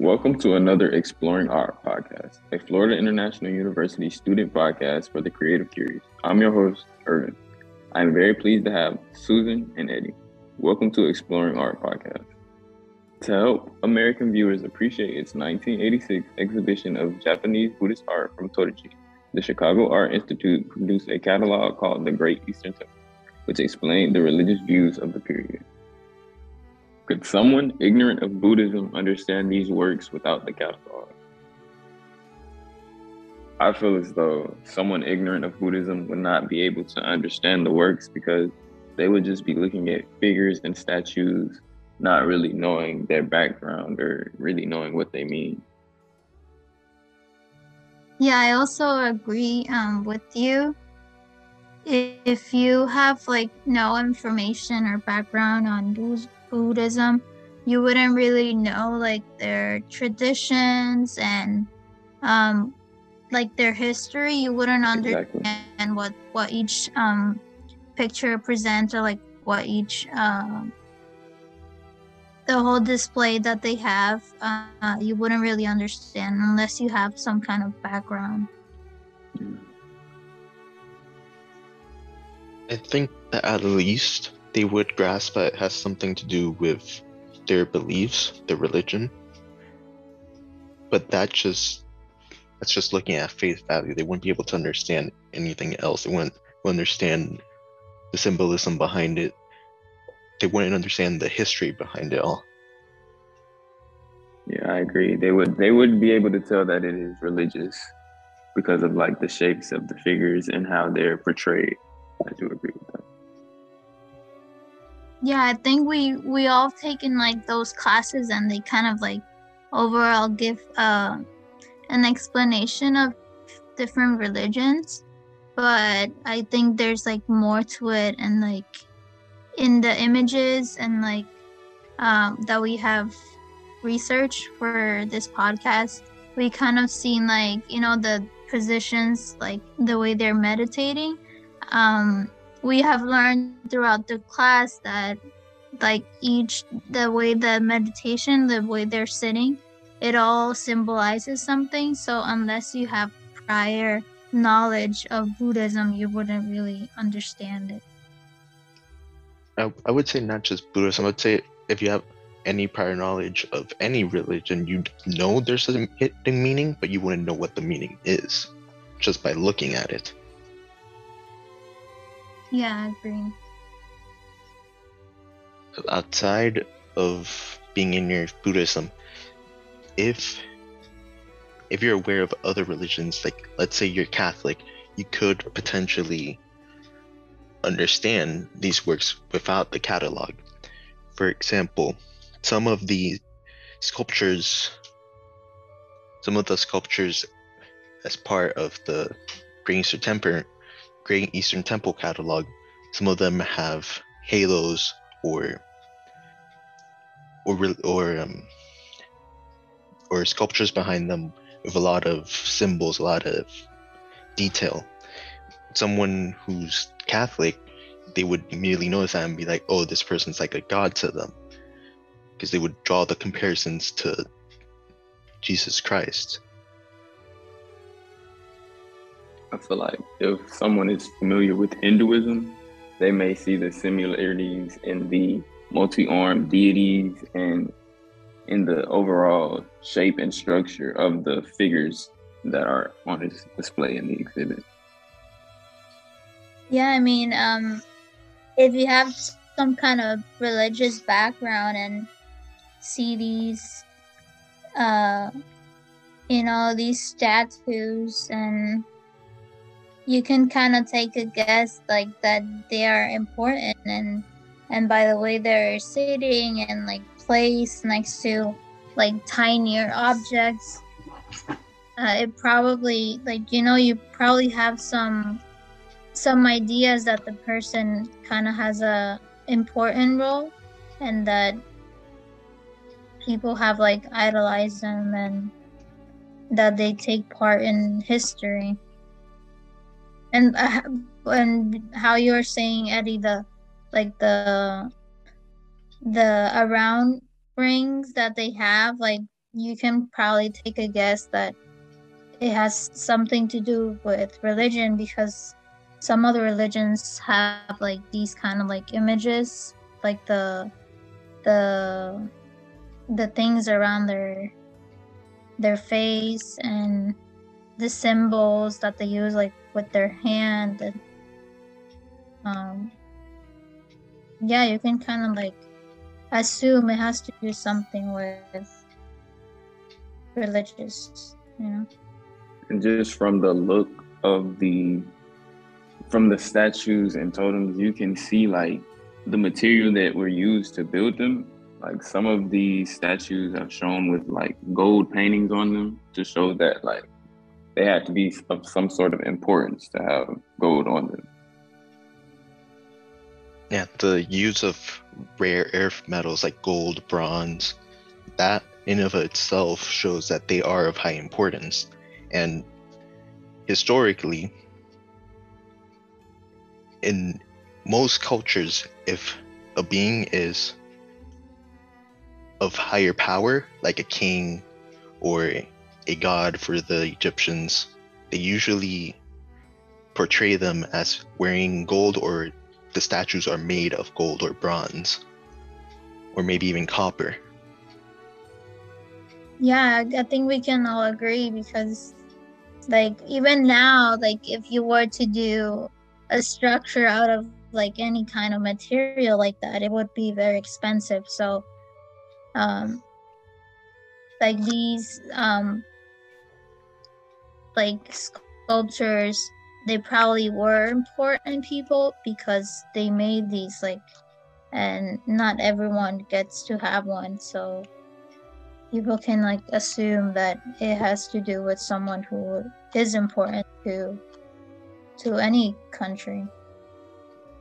Welcome to another Exploring Art podcast, a Florida International University student podcast for the creative curious. I'm your host, Irvin. I'm very pleased to have Susan and Eddie. Welcome to Exploring Art podcast. To help American viewers appreciate its 1986 exhibition of Japanese Buddhist art from Todaiji, the Chicago Art Institute produced a catalog called The Great Eastern Temple, which explained the religious views of the period. Could someone ignorant of Buddhism understand these works without the catalog? I feel as though someone ignorant of Buddhism would not be able to understand the works because they would just be looking at figures and statues, not really knowing their background or really knowing what they mean. Yeah, I also agree um, with you. If you have like no information or background on Buddhism, you wouldn't really know like their traditions and um, like their history. You wouldn't understand exactly. what what each um, picture presents or like what each uh, the whole display that they have. Uh, you wouldn't really understand unless you have some kind of background. I think that at least they would grasp that it has something to do with their beliefs, their religion. But that just that's just looking at face value. They wouldn't be able to understand anything else. They wouldn't understand the symbolism behind it. They wouldn't understand the history behind it all. Yeah, I agree. They would they would be able to tell that it is religious because of like the shapes of the figures and how they're portrayed. I do agree with that. Yeah, I think we we all taken like those classes and they kind of like overall give uh, an explanation of different religions, but I think there's like more to it and like in the images and like um, that we have researched for this podcast, we kind of seen like you know the positions like the way they're meditating. Um, we have learned throughout the class that like each the way the meditation the way they're sitting it all symbolizes something. So unless you have prior knowledge of buddhism you wouldn't really understand it. I, I would say not just buddhism. I would say if you have any prior knowledge of any religion you know there's a hidden meaning but you wouldn't know what the meaning is just by looking at it yeah, I agree. Outside of being in your Buddhism, if if you're aware of other religions, like let's say you're Catholic, you could potentially understand these works without the catalog. For example, some of the sculptures, some of the sculptures as part of the Eastern Temple Great Eastern Temple catalog, some of them have halos or or or um, or sculptures behind them with a lot of symbols, a lot of detail. Someone who's Catholic, they would immediately notice that and be like, "Oh, this person's like a god to them," because they would draw the comparisons to Jesus Christ. I feel like if someone is familiar with Hinduism, they may see the similarities in the multi-armed deities and in the overall shape and structure of the figures that are on his display in the exhibit. Yeah, I mean, um, if you have some kind of religious background and see these, uh, you know, these statues and you can kind of take a guess like that they are important and and by the way they're sitting and like placed next to like tinier objects uh, it probably like you know you probably have some some ideas that the person kind of has a important role and that people have like idolized them and that they take part in history and uh, and how you're saying eddie the like the the around rings that they have like you can probably take a guess that it has something to do with religion because some other religions have like these kind of like images like the the the things around their their face and the symbols that they use like with their hand and um yeah you can kind of like assume it has to do something with religious you know? And just from the look of the from the statues and totems you can see like the material that were used to build them. Like some of these statues have shown with like gold paintings on them to show that like they had to be of some sort of importance to have gold on them Yeah, the use of rare earth metals like gold, bronze, that in of itself shows that they are of high importance. And historically, in most cultures, if a being is of higher power, like a king or a god for the Egyptians, they usually portray them as wearing gold or the statues are made of gold or bronze or maybe even copper. Yeah, I think we can all agree because, like, even now, like, if you were to do a structure out of like any kind of material like that, it would be very expensive. So, um, like these, um, like sculptures, they probably were important people because they made these like, and not everyone gets to have one. So, people can like assume that it has to do with someone who is important to to any country.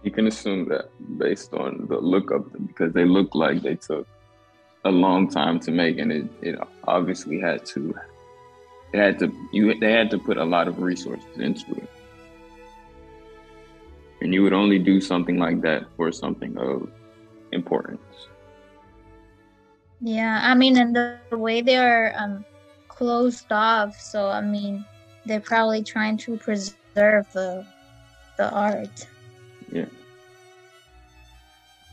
you can assume that based on the look of them because they look like they took a long time to make and it, it obviously had to it had to you they had to put a lot of resources into it. And you would only do something like that for something of importance. Yeah, I mean, and the, way they are um, closed off, so I mean, they're probably trying to preserve the the art. yeah.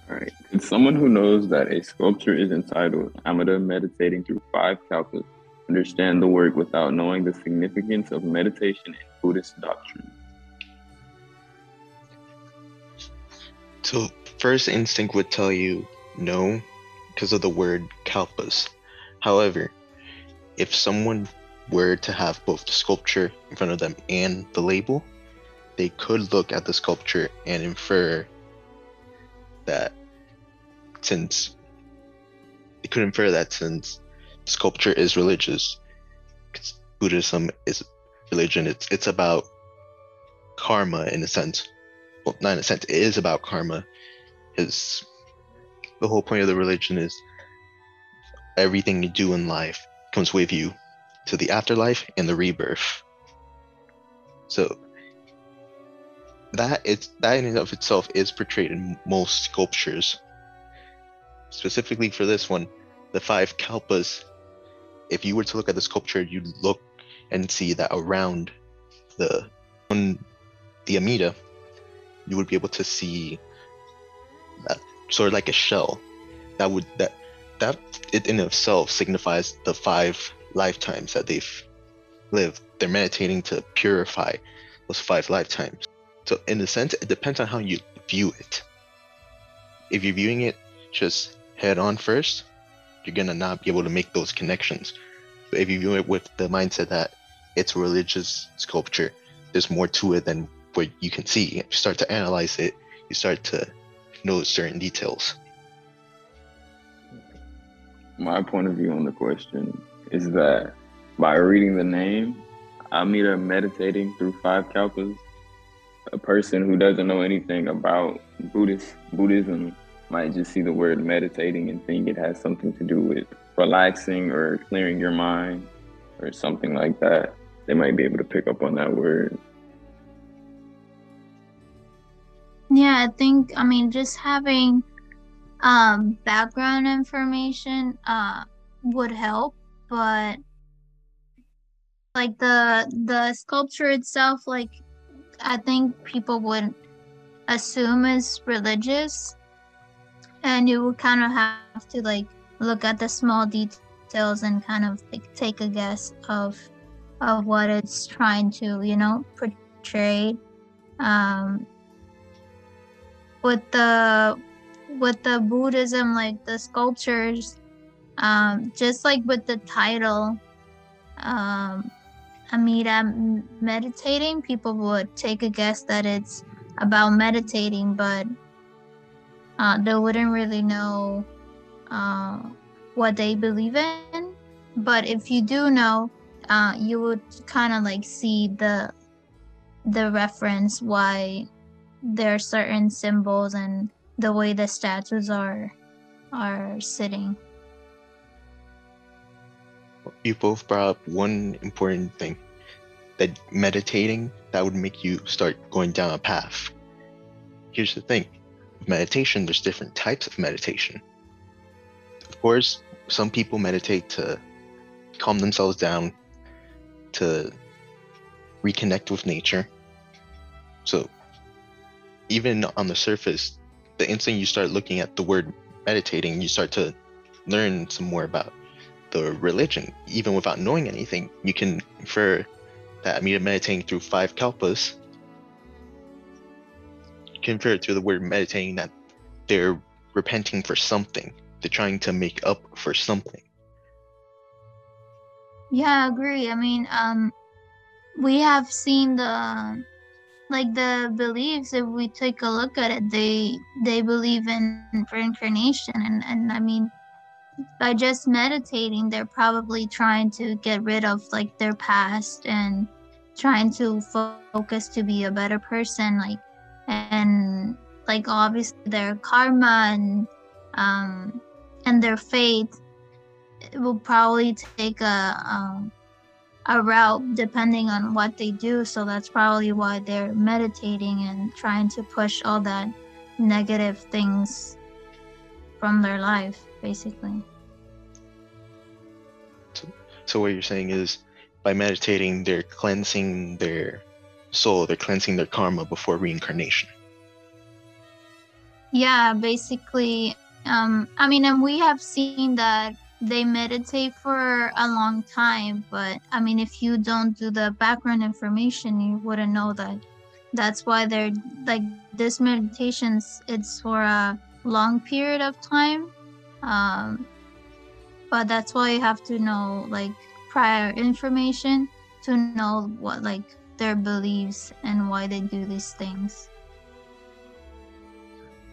All right someone who knows that a sculpture is entitled amida meditating through five kalpas understand the work without knowing the significance of meditation in buddhist doctrine So, first instinct would tell you no because of the word kalpas. However, if someone were to have both the sculpture in front of them and the label, they could look at the sculpture and infer that since they could infer that since sculpture is religious, 'cause Buddhism is religion, it's it's about karma in a sense. Well, not in a sense, it is about karma. Is the whole point of the religion is everything you do in life comes with you to the afterlife and the rebirth. So that is that in and of itself is portrayed in most sculptures. Specifically for this one, the five kalpas. If you were to look at the sculpture, you'd look and see that around the on the Amida, you would be able to see that sort of like a shell that would that that it in itself signifies the five lifetimes that they've lived. They're meditating to purify those five lifetimes. So in a sense, it depends on how you view it. If you're viewing it just head on first, you're gonna not be able to make those connections. But if you view it with the mindset that it's religious sculpture, there's more to it than what you can see. You start to analyze it, you start to know certain details. my point of view on the question is that by reading the name, Amida meditating through five kalpas, a person who doesn't know anything about Buddhist Buddhism might just see the word meditating and think it has something to do with relaxing or clearing your mind or something like that. They might be able to pick up on that word. Yeah, I think I mean just having um background information uh would help but like the the sculpture itself, like I think people would assume is religious, and you kind of have to like look at the small details and kind of like take a guess of of what it's trying to you know portray. Um with the with the buddhism like the sculptures um just like with the title um amida meditating. People would take a guess that it's about meditating but uh, they wouldn't really know uh, what they believe in but if you do know uh, you would kind of like see the the reference why there are certain symbols and the way the statues are are sitting. You both brought up one important thing that meditating that would make you start going down a path. Here's the thing meditation, there's different types of meditation. Of course, some people meditate to calm themselves down, to reconnect with nature. So, even on the surface, the instant you start looking at the word meditating, you start to learn some more about the religion. Even without knowing anything, you can infer that Amida meditating through five kalpas. Can infer through the word meditating that they're repenting for something. They're trying to make up for something. Yeah, I agree. I mean, um, we have seen the like the beliefs. If we take a look at it, they they believe in reincarnation, and and I mean, by just meditating, they're probably trying to get rid of like their past and trying to focus to be a better person. Like, like obviously their karma and um and their fate will probably take a um, a route depending on what they do. So that's probably why they're meditating and trying to push all that negative things from their life, basically. So, so what you're saying is, by meditating, they're cleansing their soul, they're cleansing their karma before reincarnation. Yeah, basically. Um, I mean, and we have seen that they meditate for a long time but i mean if you don't do the background information you wouldn't know that that's why they're like this meditations it's for a long period of time um but that's why you have to know like prior information to know what like their beliefs and why they do these things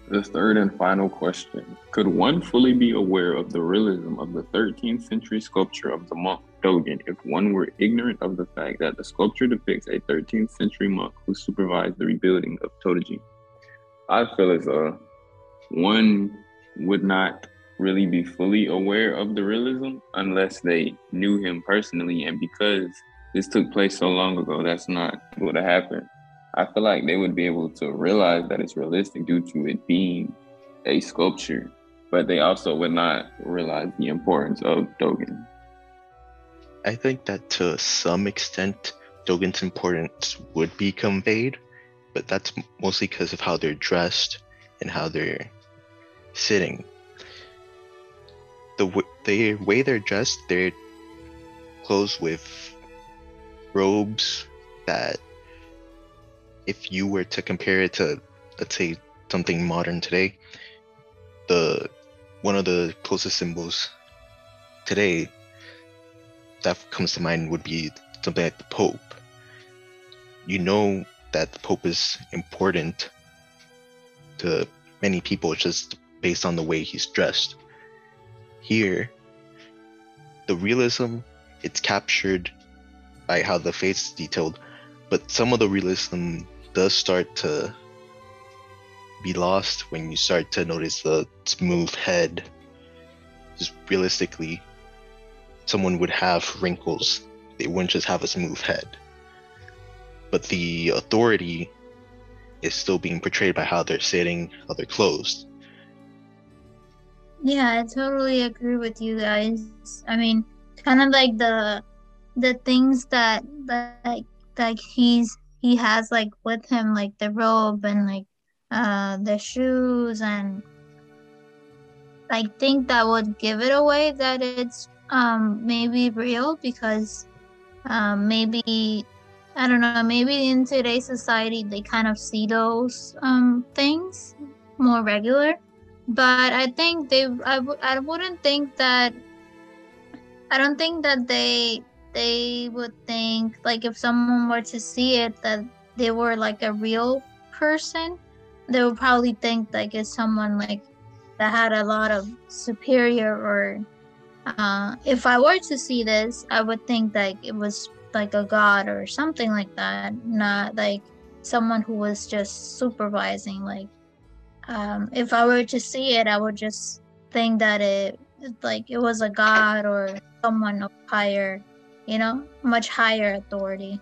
the third and final question Could one fully be aware of the realism of the 13th century sculpture of the monk Dogen if one were ignorant of the fact that the sculpture depicts a 13th century monk who supervised the rebuilding of Todaiji? I feel as though one would not really be fully aware of the realism unless they knew him personally. And because this took place so long ago, that's not what happened. I feel like they would be able to realize that it's realistic due to it being a sculpture, but they also would not realize the importance of Dogen. I think that to some extent, Dogen's importance would be conveyed, but that's mostly because of how they're dressed and how they're sitting. The, w- the way they're dressed, they're clothes with robes that if you were to compare it to let's say something modern today the one of the closest symbols today that comes to mind would be something like the pope. You know that the pope is important to many people just based on the way he's dressed. Here the realism it's captured by how the face is detailed but some of the realism does start to be lost when you start to notice the smooth head. Just realistically, someone would have wrinkles. They wouldn't just have a smooth head. But the authority is still being portrayed by how they're sitting, how they're closed. Yeah, I totally agree with you guys. I mean, kind of like the the things that like like he's he has like with him like the robe and like uh the shoes and I think that would give it away that it's um maybe real because um maybe I don't know maybe in today's society they kind of see those um things more regular. But I think they I w- I wouldn't think that I don't think that they they would think like if someone were to see it that they were like a real person they would probably think like it's someone like that had a lot of superior or uh, if I were to see this, I would think like it was like a god or something like that, not like someone who was just supervising. Like, um, if I were to see it, I would just think that it like it was a god or someone of higher, you know, much higher authority.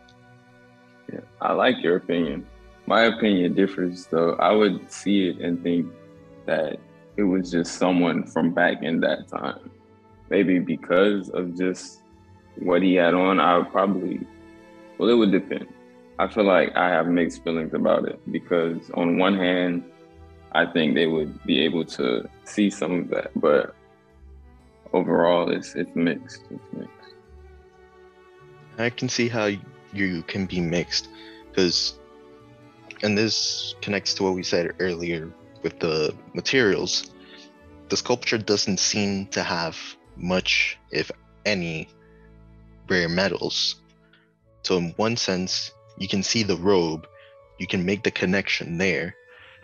Yeah, I like your opinion. My opinion differs, though. I would see it and think that it was just someone from back in that time. Maybe because of just what he had on, I would probably, well, it would depend. I feel like I have mixed feelings about it because, on one hand, I think they would be able to see some of that, but overall, it's it's mixed. It's mixed. I can see how you can be mixed because, and this connects to what we said earlier with the materials, the sculpture doesn't seem to have much, if any, rare metals. So, in one sense, you can see the robe, you can make the connection there,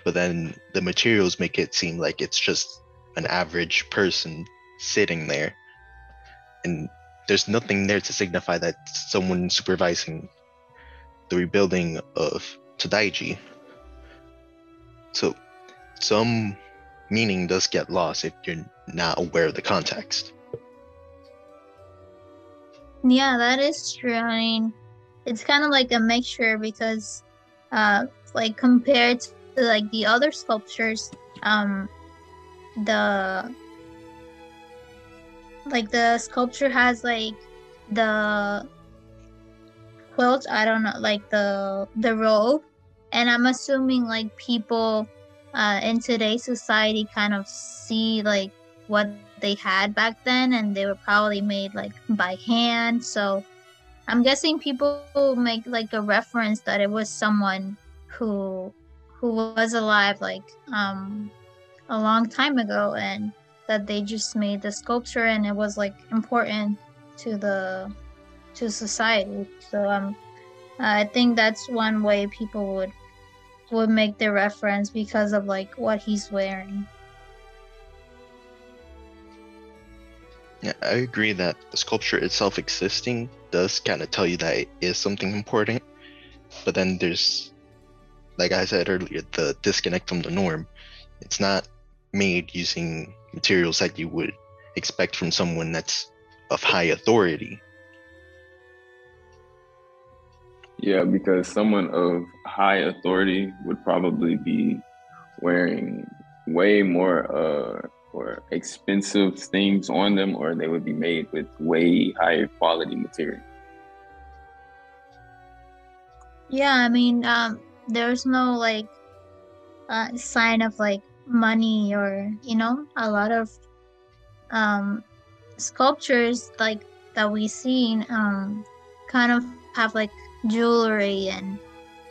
but then the materials make it seem like it's just an average person sitting there. And there's nothing there to signify that someone supervising the rebuilding of Todaiji. So some meaning does get lost if you're not aware of the context. Yeah, that is true. I mean, it's kind of like a mixture because, uh, like compared to like the other sculptures, um, the like the sculpture has like the quilt. I don't know, like the the robe, and I'm assuming like people uh, in today's society kind of see like what they had back then and they were probably made like by hand so i'm guessing people make like a reference that it was someone who who was alive like um a long time ago and that they just made the sculpture and it was like important to the to society so um i think that's one way people would would make the reference because of like what he's wearing. Yeah, I agree that the sculpture itself existing does kind of tell you that it is something important. But then there's, like I said earlier, the disconnect from the norm. It's not made using materials that you would expect from someone that's of high authority. Yeah, because someone of high authority would probably be wearing way more uh, or expensive things on them, or they would be made with way higher quality material. Yeah, I mean, um, there's no like uh, sign of like money or you know a lot of um, sculptures like that we seen um, kind of have like jewelry and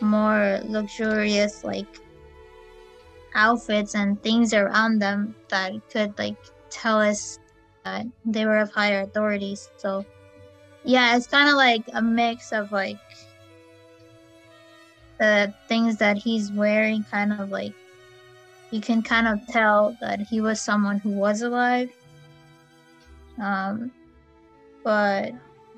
more luxurious like outfits and things around them that could like tell us that they were of higher authorities. So yeah, it's kind of like a mix of like the things that he's wearing kind of like you can kind of tell that he was someone who was alive. Um but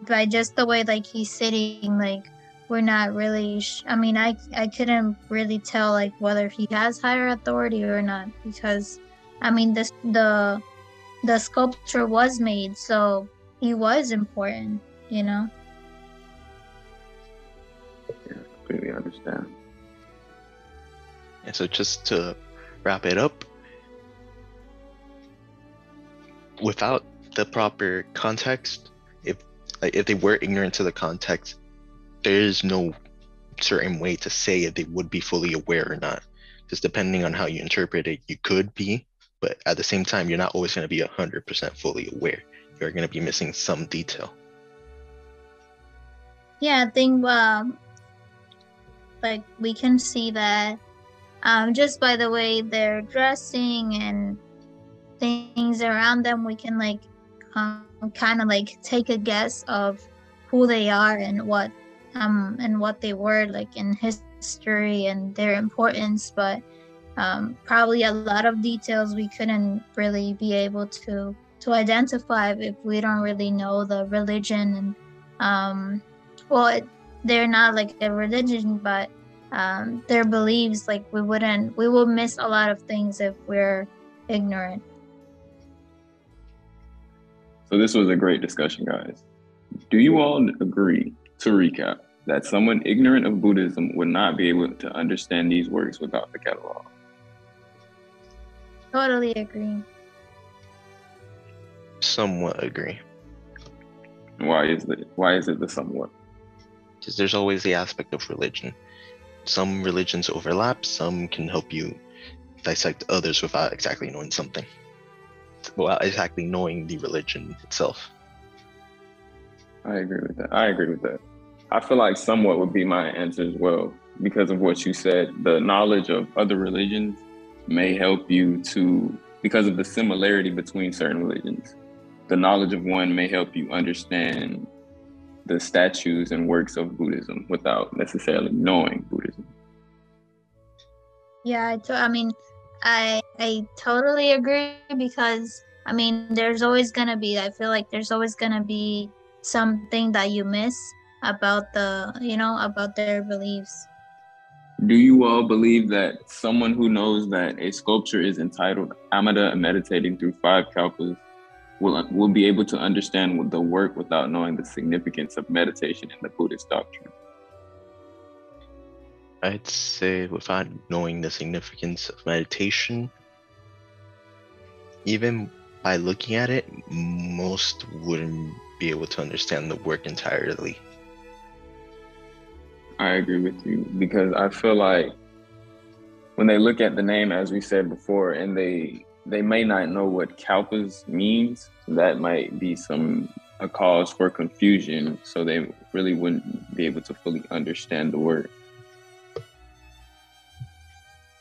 by just the way like he's sitting like we're not really sh- i mean i i couldn't really tell like whether he has higher authority or not because i mean this the the sculpture was made so he was important you know Yeah, completely understand. And so just to wrap it up, without the proper context, if if they were ignorant to the context, there is no certain way to say if they would be fully aware or not. Because depending on how you interpret it, you could be, but at the same time, you're not always going to be 100% fully aware. You're going to be missing some detail. Yeah, I think um, like we can see that um, just by the way they're dressing and things around them, we can like um, kind of like take a guess of who they are and what um and what they were like in history and their importance but um, probably a lot of details we couldn't really be able to to identify if we don't really know the religion and um well it, they're not like a religion but um, their beliefs like we wouldn't we will miss a lot of things if we're ignorant So this was a great discussion, guys. Do you all agree, to recap, that someone ignorant of Buddhism would not be able to understand these works without the catalog? totally agree Somewhat agree. Why is it? Why is it the somewhat? Because there's always the aspect of religion. Some religions overlap, some can help you dissect others without exactly knowing something. Without exactly knowing the religion itself. I agree with that. I agree with that. I feel like somewhat would be my answer as well because of what you said. The knowledge of other religions may help you to, because of the similarity between certain religions. The knowledge of one may help you understand the statues and works of Buddhism without necessarily knowing Buddhism. Yeah, I, to- I mean, I I totally agree because I mean, there's always gonna be. I feel like there's always gonna be something that you miss about the, you know, about their beliefs. Do you all believe that someone who knows that a sculpture is entitled Amida meditating through five kalpas will, will be able to understand the work without knowing the significance of meditation in the Buddhist doctrine? I'd say without knowing the significance of meditation, even by looking at it, most wouldn't be able to understand the work entirely. I agree with you because I feel like when they look at the name, as we said before, and they they may not know what kalpas means, that might be some a cause for confusion. So they really wouldn't be able to fully understand the word.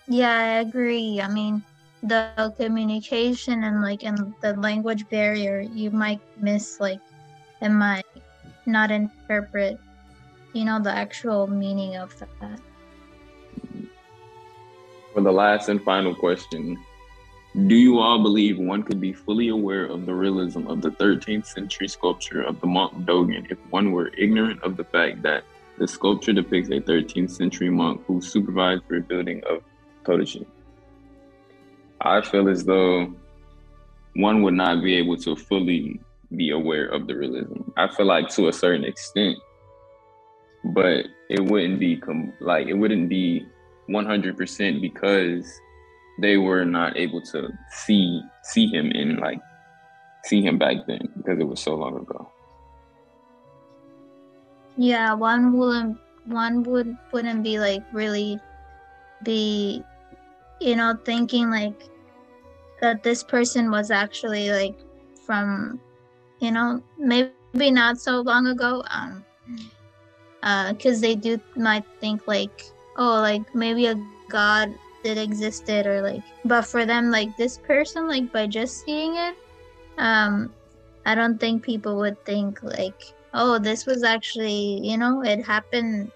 Yeah, I agree. I mean, the communication and like and the language barrier, you might miss like and might not interpret, you know, the actual meaning of that. For the last and final question, do you all believe one could be fully aware of the realism of the 13th century sculpture of the monk Dogen if one were ignorant of the fact that the sculpture depicts a 13th century monk who supervised the rebuilding of Todaiji? I feel as though one would not be able to fully be aware of the realism. I feel like to a certain extent, but it wouldn't be com- like it wouldn't be 100% because they were not able to see see him in like see him back then because it was so long ago. Yeah, one wouldn't one would wouldn't be like really be you know thinking like that this person was actually like from you know maybe not so long ago um uh because they do might think like oh like maybe a god that existed or like but for them like this person like by just seeing it um i don't think people would think like oh this was actually you know it happened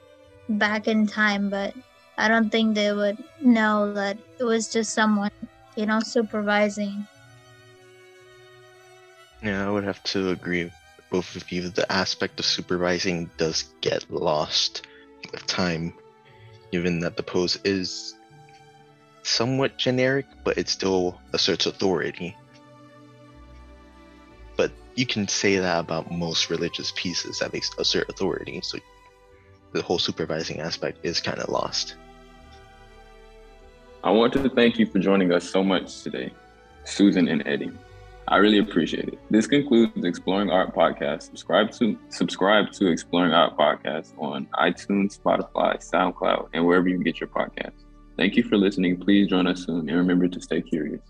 back in time but i don't think they would know that it was just someone you know supervising Yeah, I would have to agree with both of you. That the aspect of supervising does get lost with time, given that the pose is somewhat generic, but it still asserts authority. But you can say that about most religious pieces that they assert authority, so the whole supervising aspect is kind of lost. I want to thank you for joining us so much today, Susan and Eddie. I really appreciate it. This concludes Exploring Art Podcast. Subscribe to subscribe to Exploring Art Podcast on iTunes, Spotify, SoundCloud, and wherever you get your podcasts. Thank you for listening. Please join us soon and remember to stay curious.